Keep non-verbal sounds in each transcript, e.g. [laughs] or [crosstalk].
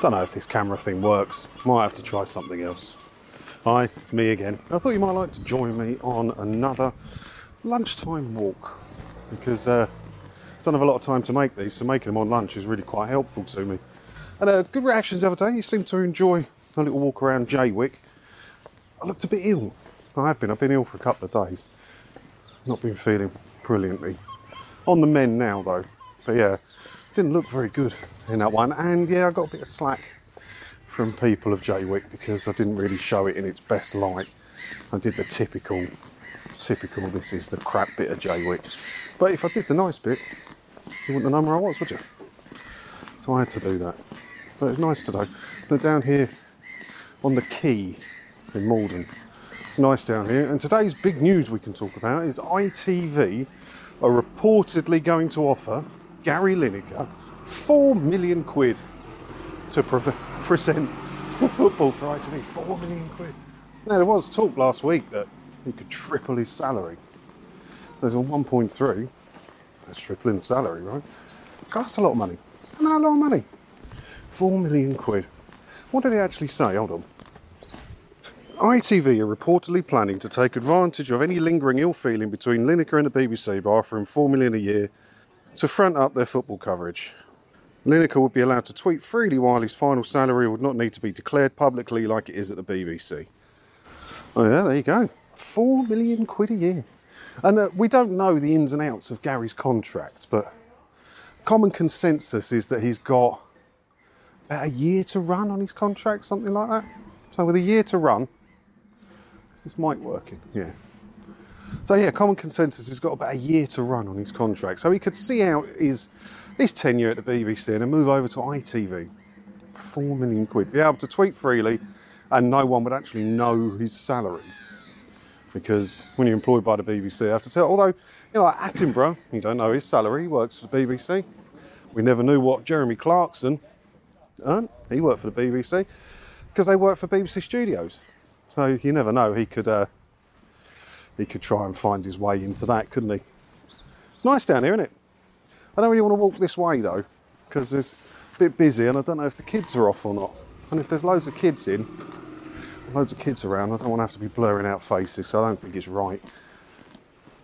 Don't know if this camera thing works. Might have to try something else. Hi, it's me again. I thought you might like to join me on another lunchtime walk because uh, I don't have a lot of time to make these, so making them on lunch is really quite helpful to me. And uh, good reactions the other day. You seem to enjoy a little walk around Jaywick. I looked a bit ill. I have been. I've been ill for a couple of days. Not been feeling brilliantly. On the men now though. But yeah, didn't look very good in that one. And yeah, I got a bit of slack from people of Jaywick because I didn't really show it in its best light. I did the typical, typical, this is the crap bit of Jaywick. But if I did the nice bit, you wouldn't have known where I was, would you? So I had to do that. But it's nice today. They're down here on the quay in Maldon. It's nice down here. And today's big news we can talk about is ITV are reportedly going to offer Gary Lineker four million quid to pre- present the football for ITV. Four million quid. Now there was talk last week that he could triple his salary. There's on 1.3. That's tripling the salary, right? That's a lot of money. No, a lot of money. Four million quid. What did he actually say? Hold on. ITV are reportedly planning to take advantage of any lingering ill feeling between Lineker and the BBC by offering four million a year to front up their football coverage. Lineker would be allowed to tweet freely while his final salary would not need to be declared publicly like it is at the BBC. Oh yeah, there you go. Four million quid a year. And uh, we don't know the ins and outs of Gary's contract, but common consensus is that he's got about a year to run on his contract, something like that. So with a year to run, is this mic working? Yeah. So yeah, common consensus has got about a year to run on his contract. So he could see out his his tenure at the BBC and move over to ITV. Four million quid. Be able to tweet freely and no one would actually know his salary. Because when you're employed by the BBC, I have to tell although, you know, Attenborough, you don't know his salary, he works for the BBC. We never knew what Jeremy Clarkson earned. He worked for the BBC because they work for BBC Studios. So you never know. He could uh, he could try and find his way into that, couldn't he? It's nice down here, isn't it? I don't really want to walk this way though, because it's a bit busy and I don't know if the kids are off or not. And if there's loads of kids in, loads of kids around, I don't want to have to be blurring out faces, so I don't think it's right.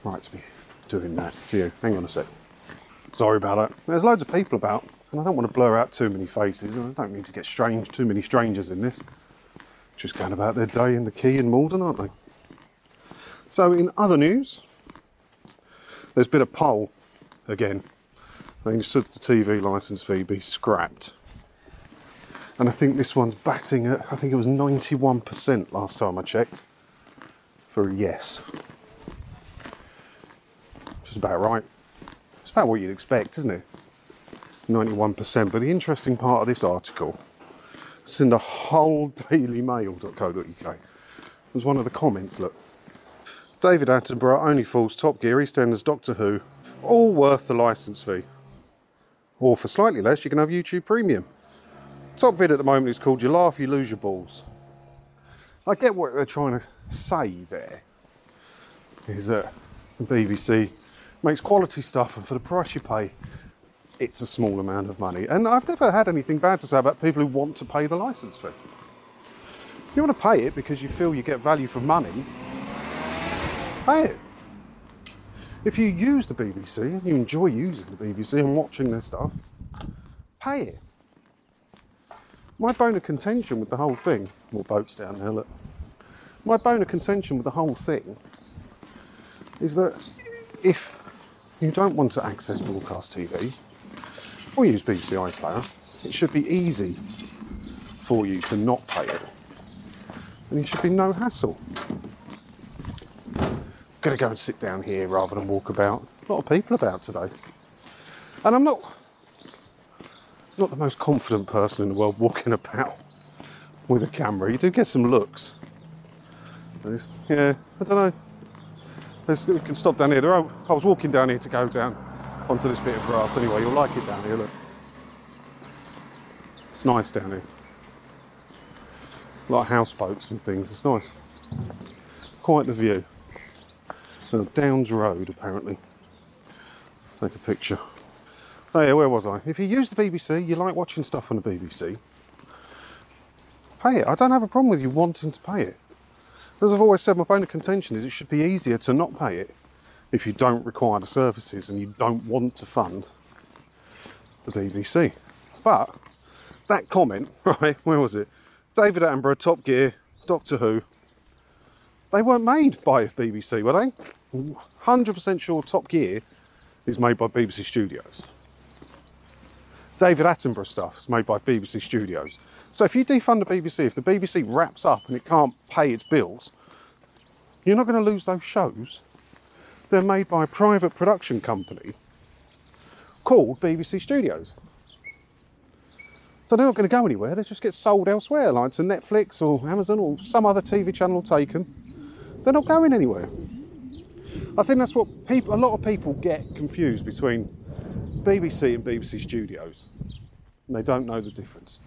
Right to be doing that. Do you? Hang on a sec. Sorry about that. There's loads of people about, and I don't want to blur out too many faces, and I don't mean to get strange, too many strangers in this. Just going about their day in the quay in Maldon, aren't they? So, in other news, there's been a poll again. I think should the TV licence fee be scrapped? And I think this one's batting at, I think it was 91% last time I checked for a yes. Which is about right. It's about what you'd expect, isn't it? 91%. But the interesting part of this article, it's in the whole [laughs] dailymail.co.uk, was one of the comments, look. David Attenborough only falls Top Gear, EastEnders, Doctor Who, all worth the licence fee. Or for slightly less, you can have YouTube Premium. Top vid at the moment is called You Laugh, You Lose Your Balls. I get what they're trying to say there, is that the BBC makes quality stuff and for the price you pay, it's a small amount of money. And I've never had anything bad to say about people who want to pay the licence fee. You want to pay it because you feel you get value for money, pay it. If you use the BBC and you enjoy using the BBC and watching their stuff, pay it. My bone of contention with the whole thing, more boats down there, look. My bone of contention with the whole thing is that if you don't want to access broadcast TV or use BBC iPlayer, it should be easy for you to not pay it. And it should be no hassle. Gonna go and sit down here rather than walk about. A lot of people about today. And I'm not not the most confident person in the world walking about with a camera. You do get some looks. Yeah, I don't know. There's, we can stop down here. There I was walking down here to go down onto this bit of grass anyway. You'll like it down here, look. It's nice down here. Of houseboats and things. It's nice. Quite the view. Uh, Downs Road, apparently. Take a picture. Oh yeah, where was I? If you use the BBC, you like watching stuff on the BBC, pay it. I don't have a problem with you wanting to pay it. As I've always said, my bone of contention is it should be easier to not pay it if you don't require the services and you don't want to fund the BBC. But that comment, [laughs] right, where was it? David Attenborough, Top Gear, Doctor Who, they weren't made by BBC, were they? 100% sure Top Gear is made by BBC Studios. David Attenborough stuff is made by BBC Studios. So if you defund the BBC, if the BBC wraps up and it can't pay its bills, you're not going to lose those shows. They're made by a private production company called BBC Studios. So they're not going to go anywhere. They just get sold elsewhere, like to Netflix or Amazon or some other TV channel taken. They're not going anywhere. I think that's what people, a lot of people get confused between BBC and BBC Studios. And they don't know the difference.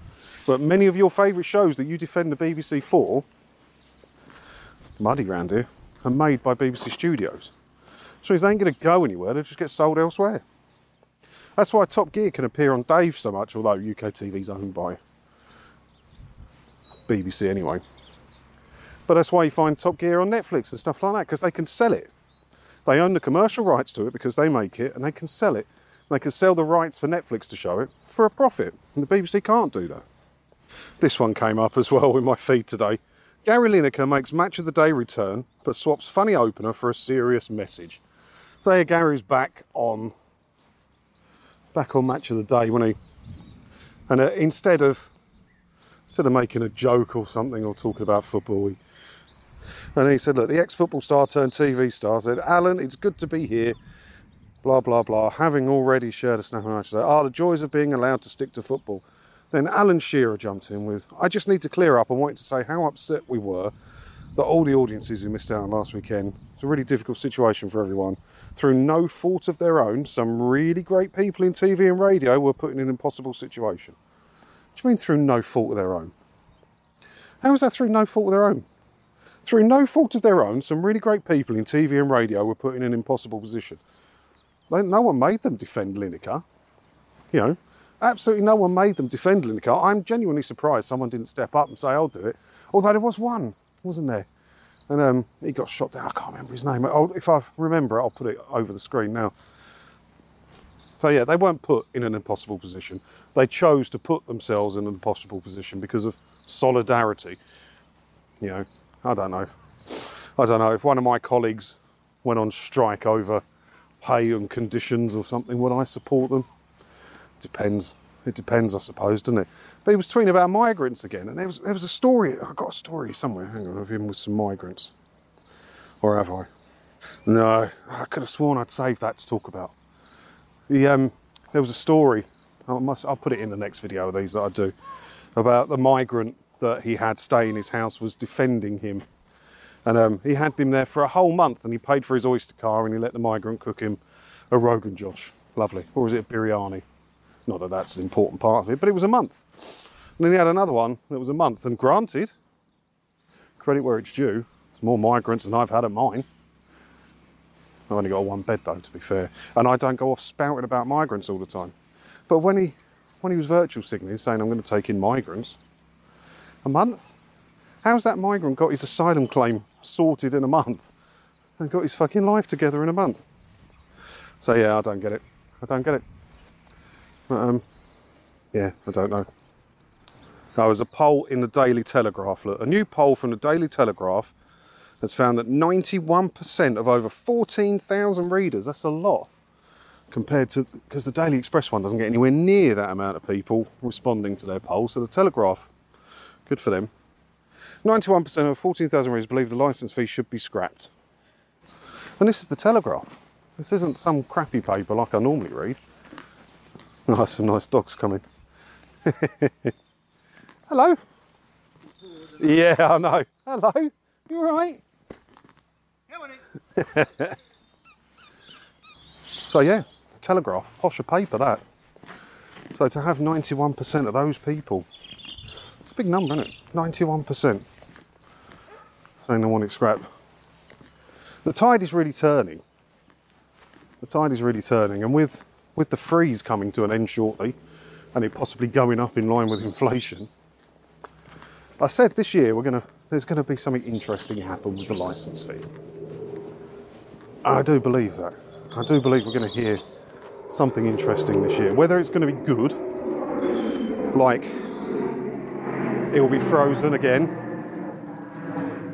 But many of your favourite shows that you defend the BBC for, muddy round here, are made by BBC Studios. So they ain't going to go anywhere, they'll just get sold elsewhere. That's why Top Gear can appear on Dave so much, although UK TV's owned by BBC anyway. But that's why you find Top Gear on Netflix and stuff like that, because they can sell it. They own the commercial rights to it because they make it and they can sell it. They can sell the rights for Netflix to show it for a profit. And the BBC can't do that. This one came up as [laughs] well in my feed today. Gary Lineker makes match of the day return, but swaps funny opener for a serious message. So here Gary's back on back on match of the day when he and uh, instead of instead of making a joke or something or talking about football, he, and he said, "Look, the ex-football star turned TV star said, Alan, it's good to be here." Blah blah blah. Having already shared a snap match today, ah, the joys of being allowed to stick to football. Then Alan Shearer jumped in with, I just need to clear up. I wanted to say how upset we were that all the audiences who missed out on last weekend. It's a really difficult situation for everyone. Through no fault of their own, some really great people in TV and radio were put in an impossible situation. What do you mean through no fault of their own? How is that through no fault of their own? Through no fault of their own, some really great people in TV and radio were put in an impossible position. No one made them defend Lineker. You know, absolutely no one made them defend Lineker. I'm genuinely surprised someone didn't step up and say, I'll do it. Although there was one, wasn't there? And um, he got shot down. I can't remember his name. I'll, if I remember I'll put it over the screen now. So yeah, they weren't put in an impossible position. They chose to put themselves in an impossible position because of solidarity. You know, I don't know. I don't know. If one of my colleagues went on strike over pay and conditions or something, would I support them? Depends. It depends, I suppose, doesn't it? But he was tweeting about migrants again, and there was there was a story. I got a story somewhere. Hang on, of him with some migrants, or have I? No, I could have sworn I'd saved that to talk about. The, um, there was a story. I must. I'll put it in the next video of these that I do about the migrant that he had stay in his house was defending him, and um, he had him there for a whole month, and he paid for his Oyster card, and he let the migrant cook him a rogan josh. Lovely, or was it a biryani? Not that that's an important part of it, but it was a month. And then he had another one that was a month. And granted, credit where it's due, it's more migrants than I've had at mine. I've only got one bed though, to be fair. And I don't go off spouting about migrants all the time. But when he when he was virtual signaling saying I'm going to take in migrants, a month? How's that migrant got his asylum claim sorted in a month and got his fucking life together in a month? So yeah, I don't get it. I don't get it. Um, yeah, I don't know. There was a poll in the Daily Telegraph. Look, a new poll from the Daily Telegraph has found that 91% of over 14,000 readers, that's a lot, compared to, because the Daily Express one doesn't get anywhere near that amount of people responding to their poll. So the Telegraph, good for them. 91% of 14,000 readers believe the licence fee should be scrapped. And this is the Telegraph. This isn't some crappy paper like I normally read. Nice, some nice dogs coming. [laughs] Hello. Yeah, I know. Hello. You all right? so yeah, Telegraph, posh a paper that. So to have 91% of those people, it's a big number, isn't it? 91% saying they want it scrapped. The tide is really turning. The tide is really turning, and with with the freeze coming to an end shortly and it possibly going up in line with inflation, I said this year we're gonna there's gonna be something interesting happen with the license fee. I do believe that. I do believe we're gonna hear something interesting this year. Whether it's gonna be good, like it will be frozen again,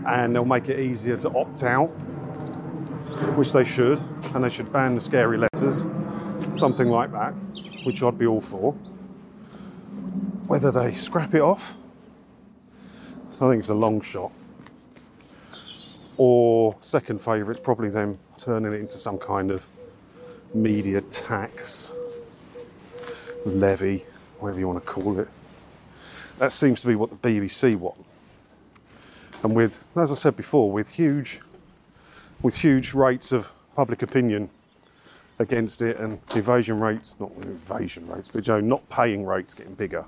and they'll make it easier to opt out, which they should, and they should ban the scary letters, something like that, which I'd be all for. Whether they scrap it off, I think it's a long shot. Or second favourite, probably them turning it into some kind of media tax, levy, whatever you want to call it. That seems to be what the BBC want. And with, as I said before, with huge, with huge rates of public opinion against it and evasion rates, not evasion rates, but you know, not paying rates getting bigger.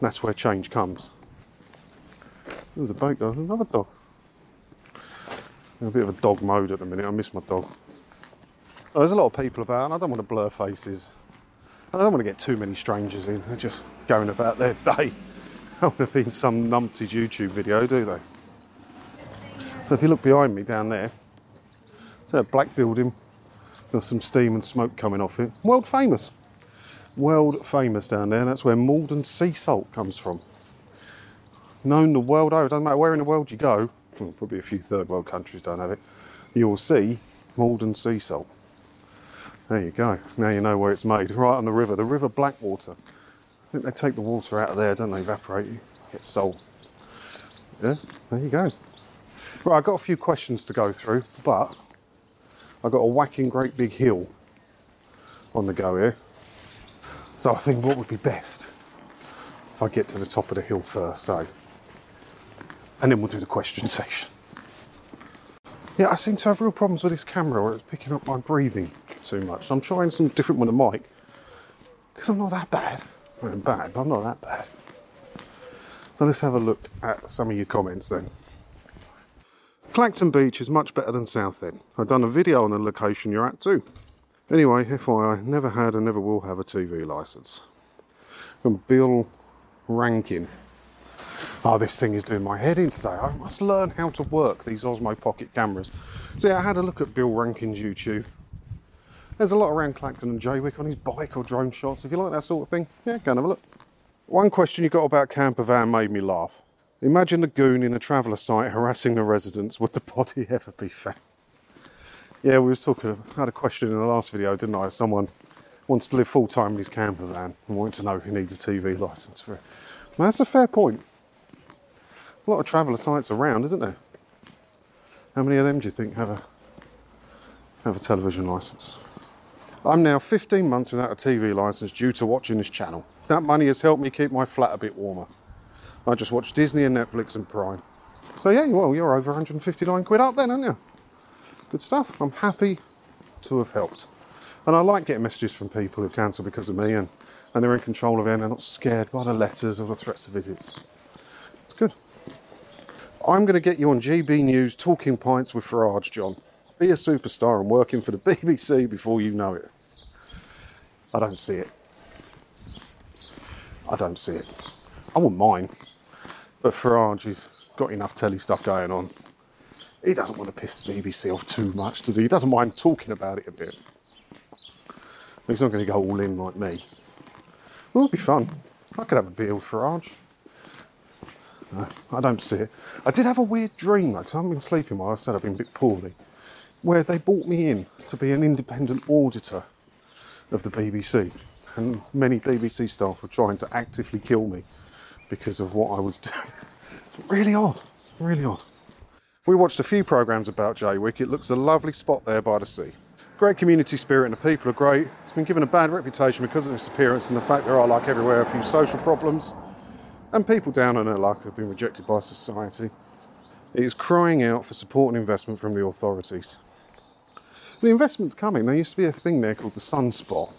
That's where change comes. There's a boat though, another dog. In a bit of a dog mode at the minute, I miss my dog. There's a lot of people about, and I don't want to blur faces. I don't want to get too many strangers in. They're just going about their day. I want to be in some numpty's YouTube video, do they? So if you look behind me down there, it's a black building. There's some steam and smoke coming off it. World famous. World famous down there. That's where Maldon sea salt comes from. Known the world over. Doesn't matter where in the world you go. Well, probably a few third world countries don't have it. You'll see Maldon sea salt. There you go. Now you know where it's made. Right on the river, the River Blackwater. I think they take the water out of there, don't they? Evaporate it, get salt. Yeah, there you go. Right, I've got a few questions to go through, but I've got a whacking great big hill on the go here. So I think what would be best if I get to the top of the hill first, eh? And then we'll do the question [laughs] section. Yeah, I seem to have real problems with this camera where it's picking up my breathing too much. So I'm trying some different with the mic because I'm not that bad. I'm bad, but I'm not that bad. So let's have a look at some of your comments then. Clacton Beach is much better than Southend. I've done a video on the location you're at too. Anyway, FYI, never had and never will have a TV licence. From Bill Rankin. Oh, this thing is doing my head in today. I must learn how to work these Osmo Pocket cameras. See, I had a look at Bill Rankin's YouTube. There's a lot around Clacton and Jaywick on his bike or drone shots. If you like that sort of thing, yeah, go and have a look. One question you got about camper van made me laugh. Imagine the goon in a traveller site harassing the residents. Would the body [laughs] ever be found? Yeah, we was talking. I had a question in the last video, didn't I? Someone wants to live full time in his camper van and wanted to know if he needs a TV license for it. Well, that's a fair point. A lot of traveller sites around, isn't there? How many of them do you think have a have a television license? I'm now 15 months without a TV license due to watching this channel. That money has helped me keep my flat a bit warmer. I just watch Disney and Netflix and Prime. So yeah, well, you're over 159 quid up then, aren't you? Good stuff. I'm happy to have helped. And I like getting messages from people who cancel because of me and, and they're in control of it and they're not scared by the letters or the threats of visits. I'm going to get you on GB News Talking Pints with Farage, John. Be a superstar and working for the [laughs] BBC before you know it. I don't see it. I don't see it. I wouldn't mind. But Farage has got enough telly stuff going on. He doesn't want to piss the BBC off too much, does he? He doesn't mind talking about it a bit. He's not going to go all in like me. Well, it'll be fun. I could have a beer with Farage. I don't see it. I did have a weird dream because I haven't been sleeping while I said I've been a bit poorly, where they brought me in to be an independent auditor of the BBC. And many BBC staff were trying to actively kill me because of what I was [laughs] doing. It's really odd, really odd. We watched a few programmes about Jaywick. It looks a lovely spot there by the sea. Great community spirit and the people are great. It's been given a bad reputation because of its appearance and the fact there are, like everywhere, a few social problems and people down on their luck have been rejected by society. It is crying out for support and investment from the authorities. The investment's coming. There used to be a thing there called the Sunspot,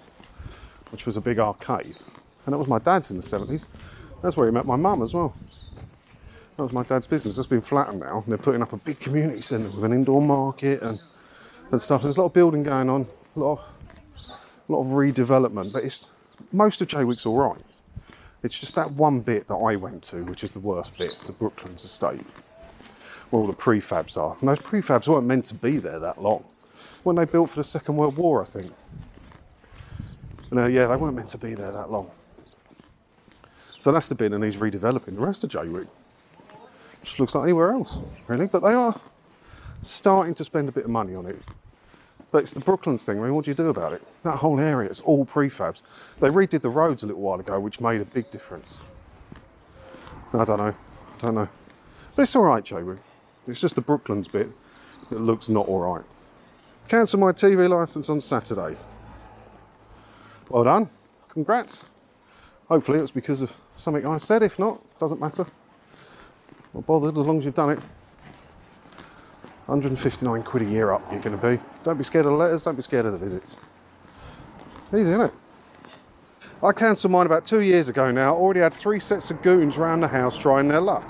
which was a big arcade. And that was my dad's in the 70s. That's where he met my mum as well. That was my dad's business. That's been flattened now. And they're putting up a big community centre with an indoor market and, and stuff. There's a lot of building going on, a lot of, a lot of redevelopment. But it's, most of Jaywick's all right. It's just that one bit that I went to, which is the worst bit, the Brooklands estate, where all the prefabs are. And those prefabs weren't meant to be there that long. When they built for the Second World War, I think. And, uh, yeah, they weren't meant to be there that long. So that's the bit, and he's redeveloping the rest of Jaywick. Just looks like anywhere else, really. But they are starting to spend a bit of money on it. But it's the Brooklands thing. I mean, what do you do about it? That whole area is all prefabs. They redid the roads a little while ago, which made a big difference. I don't know. I don't know. But it's all right, Jaywick. It's just the Brooklands bit that looks not all right. Cancel my TV license on Saturday. Well done. Congrats. Hopefully it was because of something I said. If not, doesn't matter. Not bothered as long as you've done it. 159 quid a year up you're going to be. Don't be scared of the letters, don't be scared of the visits. Easy, isn't it? I cancelled mine about two years ago now. Already had three sets of goons around the house trying their luck.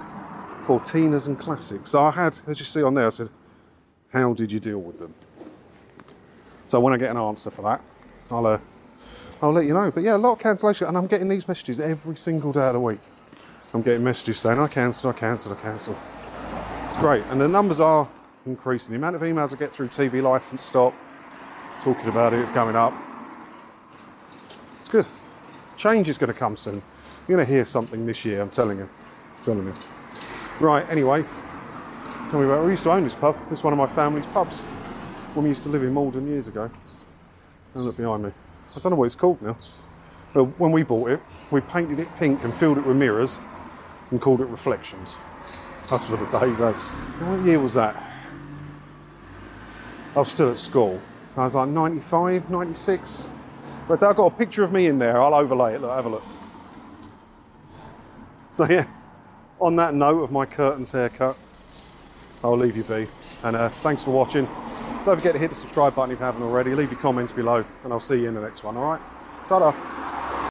Called Tina's and Classics. So I had, as you see on there, I said, how did you deal with them? So when I get an answer for that, I'll, uh, I'll let you know. But yeah, a lot of cancellation, and I'm getting these messages every single day of the week. I'm getting messages saying, I cancelled, I cancelled, I cancelled. It's great. And the numbers are increasing. The amount of emails I get through TV license stop, talking about it, it's going up. It's good. Change is going to come soon. You're going to hear something this year, I'm telling you. I'm telling you. Right, anyway, me about we used to own this pub. It's one of my family's pubs when we used to live in Maldon years ago. And look behind me. I don't know what it's called now. But when we bought it, we painted it pink and filled it with mirrors and called it Reflections. That's for the days. eh? What year was that? I was still at school. So I was like 95, 96. But I've got a picture of me in there. I'll overlay it. Look, have a look. So yeah, on that note of my curtains haircut, I'll leave you be. And uh, thanks for watching. Don't forget to hit the subscribe button if you haven't already. Leave your comments below, and I'll see you in the next one. All right? Ta-da.